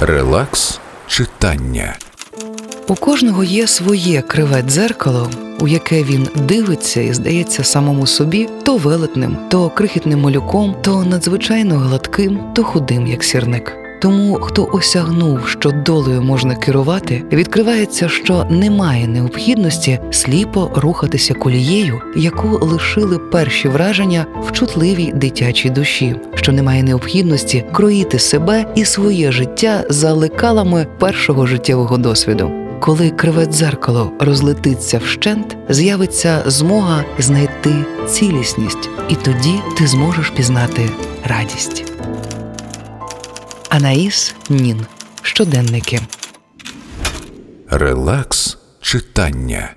Релакс читання. У кожного є своє криве дзеркало, у яке він дивиться і здається самому собі то велетним, то крихітним малюком, то надзвичайно гладким, то худим, як сірник. Тому, хто осягнув, що долею можна керувати, відкривається, що немає необхідності сліпо рухатися колією, яку лишили перші враження в чутливій дитячій душі, що немає необхідності кроїти себе і своє життя за лекалами першого життєвого досвіду. Коли криве дзеркало розлетиться вщент, з'явиться змога знайти цілісність, і тоді ти зможеш пізнати радість. Анаїс Нін. Щоденники. Релакс читання.